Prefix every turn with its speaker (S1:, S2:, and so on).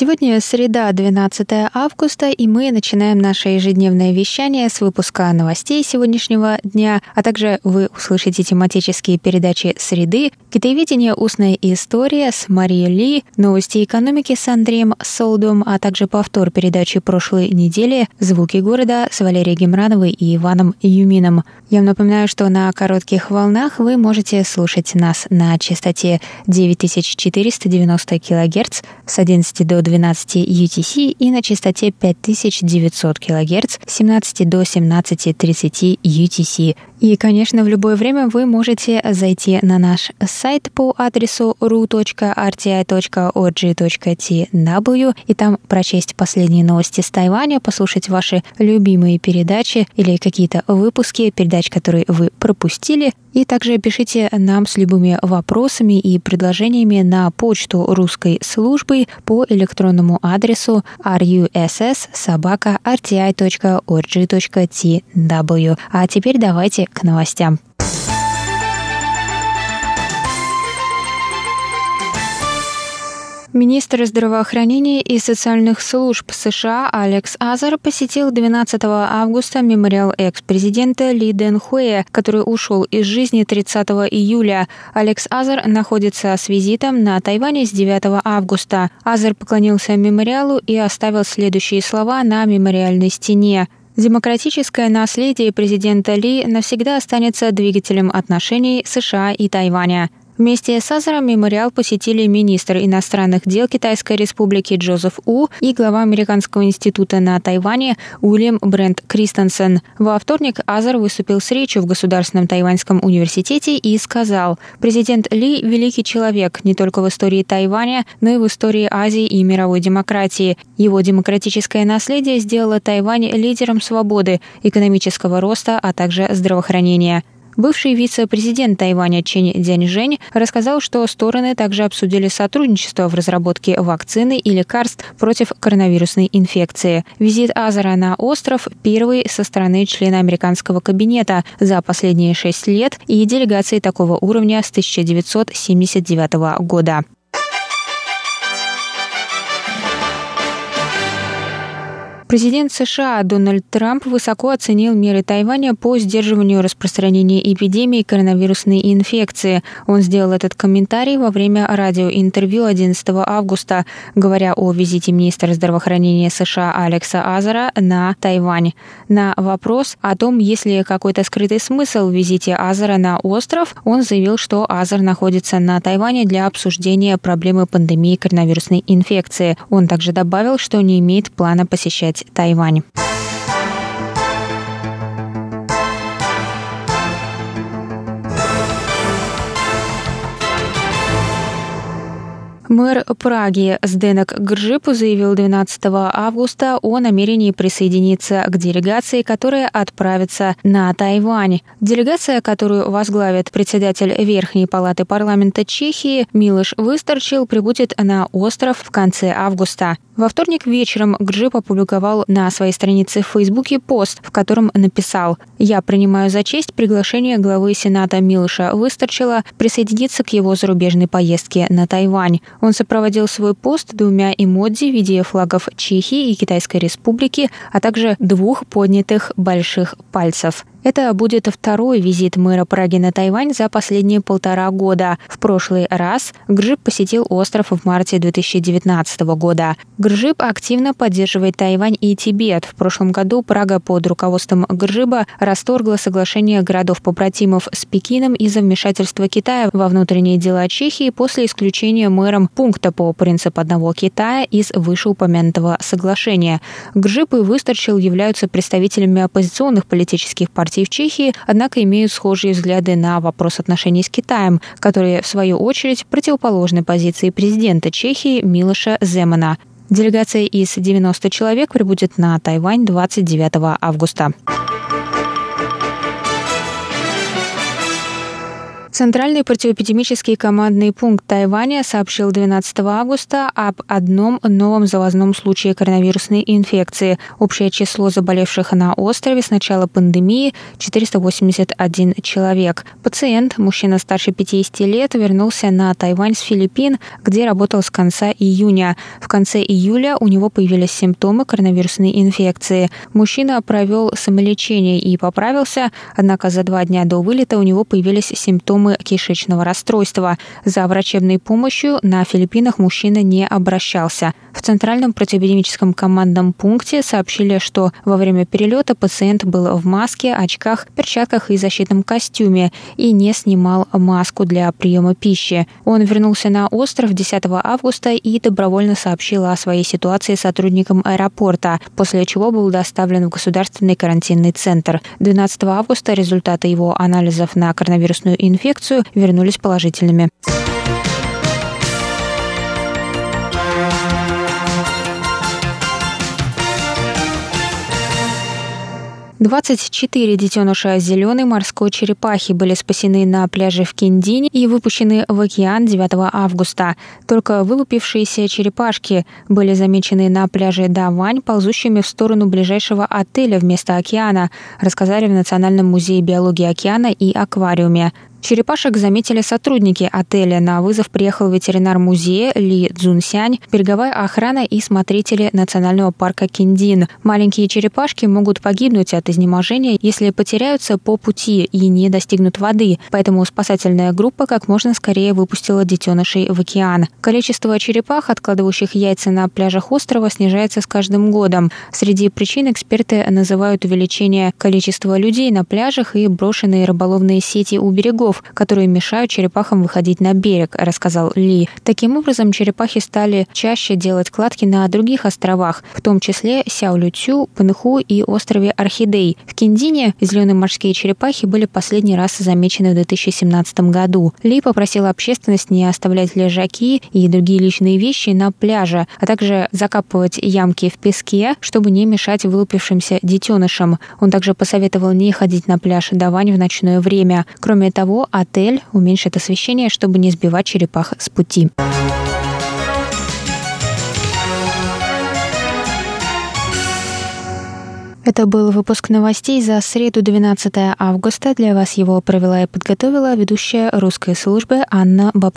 S1: Сегодня среда, 12 августа, и мы начинаем наше ежедневное вещание с выпуска новостей сегодняшнего дня, а также вы услышите тематические передачи «Среды», «Китаеведение. Устная история» с Марией Ли, «Новости экономики» с Андреем Солдом, а также повтор передачи прошлой недели «Звуки города» с Валерией Гемрановой и Иваном Юмином. Я вам напоминаю, что на коротких волнах вы можете слушать нас на частоте 9490 кГц с 11 до 12 UTC и на частоте 5900 кГц с 17 до 17.30 UTC. И, конечно, в любое время вы можете зайти на наш сайт по адресу ru.rti.org.tw и там прочесть последние новости с Тайваня, послушать ваши любимые передачи или какие-то выпуски передач, которые вы пропустили. И также пишите нам с любыми вопросами и предложениями на почту русской службы по электронному адресу russ.rti.org.tw. А теперь давайте к новостям. Министр здравоохранения и социальных служб США Алекс Азар посетил 12 августа мемориал экс-президента Ли Дэн Хуэ, который ушел из жизни 30 июля. Алекс Азар находится с визитом на Тайване с 9 августа. Азар поклонился мемориалу и оставил следующие слова на мемориальной стене. Демократическое наследие президента Ли навсегда останется двигателем отношений США и Тайваня. Вместе с Азером мемориал посетили министр иностранных дел Китайской Республики Джозеф У и глава Американского института на Тайване Уильям Брент Кристенсен. Во вторник Азер выступил с речью в Государственном Тайваньском университете и сказал, президент Ли – великий человек не только в истории Тайваня, но и в истории Азии и мировой демократии. Его демократическое наследие сделало Тайвань лидером свободы, экономического роста, а также здравоохранения. Бывший вице-президент Тайваня Чен Дяньжэнь рассказал, что стороны также обсудили сотрудничество в разработке вакцины и лекарств против коронавирусной инфекции. Визит Азара на остров – первый со стороны члена американского кабинета за последние шесть лет и делегации такого уровня с 1979 года. Президент США Дональд Трамп высоко оценил меры Тайваня по сдерживанию распространения эпидемии коронавирусной инфекции. Он сделал этот комментарий во время радиоинтервью 11 августа, говоря о визите министра здравоохранения США Алекса Азара на Тайвань. На вопрос о том, есть ли какой-то скрытый смысл в визите Азара на остров, он заявил, что Азар находится на Тайване для обсуждения проблемы пандемии коронавирусной инфекции. Он также добавил, что не имеет плана посещать Тайвань. Мэр Праги Сденок Гржип заявил 12 августа о намерении присоединиться к делегации, которая отправится на Тайвань. Делегация, которую возглавит председатель Верхней палаты парламента Чехии Милош Выстарчил, прибудет на остров в конце августа. Во вторник вечером Гджип опубликовал на своей странице в Фейсбуке пост, в котором написал «Я принимаю за честь приглашение главы Сената Милыша Выстарчила присоединиться к его зарубежной поездке на Тайвань. Он сопроводил свой пост двумя эмодзи в виде флагов Чехии и Китайской Республики, а также двух поднятых больших пальцев. Это будет второй визит мэра Праги на Тайвань за последние полтора года. В прошлый раз Гржип посетил остров в марте 2019 года. Гржип активно поддерживает Тайвань и Тибет. В прошлом году Прага под руководством Гржиба расторгла соглашение городов-побратимов с Пекином из-за вмешательства Китая во внутренние дела Чехии после исключения мэром пункта по принципу одного Китая из вышеупомянутого соглашения. Гржип и Выстарчил являются представителями оппозиционных политических партий партий в Чехии, однако имеют схожие взгляды на вопрос отношений с Китаем, которые, в свою очередь, противоположны позиции президента Чехии Милоша Земана. Делегация из 90 человек прибудет на Тайвань 29 августа. Центральный противоэпидемический командный пункт Тайваня сообщил 12 августа об одном новом завозном случае коронавирусной инфекции. Общее число заболевших на острове с начала пандемии – 481 человек. Пациент, мужчина старше 50 лет, вернулся на Тайвань с Филиппин, где работал с конца июня. В конце июля у него появились симптомы коронавирусной инфекции. Мужчина провел самолечение и поправился, однако за два дня до вылета у него появились симптомы симптомы кишечного расстройства. За врачебной помощью на Филиппинах мужчина не обращался. В Центральном противоэпидемическом командном пункте сообщили, что во время перелета пациент был в маске, очках, перчатках и защитном костюме и не снимал маску для приема пищи. Он вернулся на остров 10 августа и добровольно сообщил о своей ситуации сотрудникам аэропорта, после чего был доставлен в государственный карантинный центр. 12 августа результаты его анализов на коронавирусную инфекцию вернулись положительными. 24 детеныша зеленой морской черепахи были спасены на пляже в Кендине и выпущены в океан 9 августа. Только вылупившиеся черепашки были замечены на пляже Давань, ползущими в сторону ближайшего отеля вместо океана, рассказали в Национальном музее биологии океана и аквариуме. Черепашек заметили сотрудники отеля. На вызов приехал ветеринар музея Ли Цзунсянь, береговая охрана и смотрители национального парка Киндин. Маленькие черепашки могут погибнуть от изнеможения, если потеряются по пути и не достигнут воды, поэтому спасательная группа как можно скорее выпустила детенышей в океан. Количество черепах, откладывающих яйца на пляжах острова, снижается с каждым годом. Среди причин эксперты называют увеличение количества людей на пляжах и брошенные рыболовные сети у берегов берегов, которые мешают черепахам выходить на берег, рассказал Ли. Таким образом, черепахи стали чаще делать кладки на других островах, в том числе Сяолютю, Панху и острове Орхидей. В Киндине зеленые морские черепахи были последний раз замечены в 2017 году. Ли попросил общественность не оставлять лежаки и другие личные вещи на пляже, а также закапывать ямки в песке, чтобы не мешать вылупившимся детенышам. Он также посоветовал не ходить на пляж Давань в ночное время. Кроме того, отель уменьшит освещение, чтобы не сбивать черепах с пути. Это был выпуск новостей за среду 12 августа. Для вас его провела и подготовила ведущая русской службы Анна Бабко.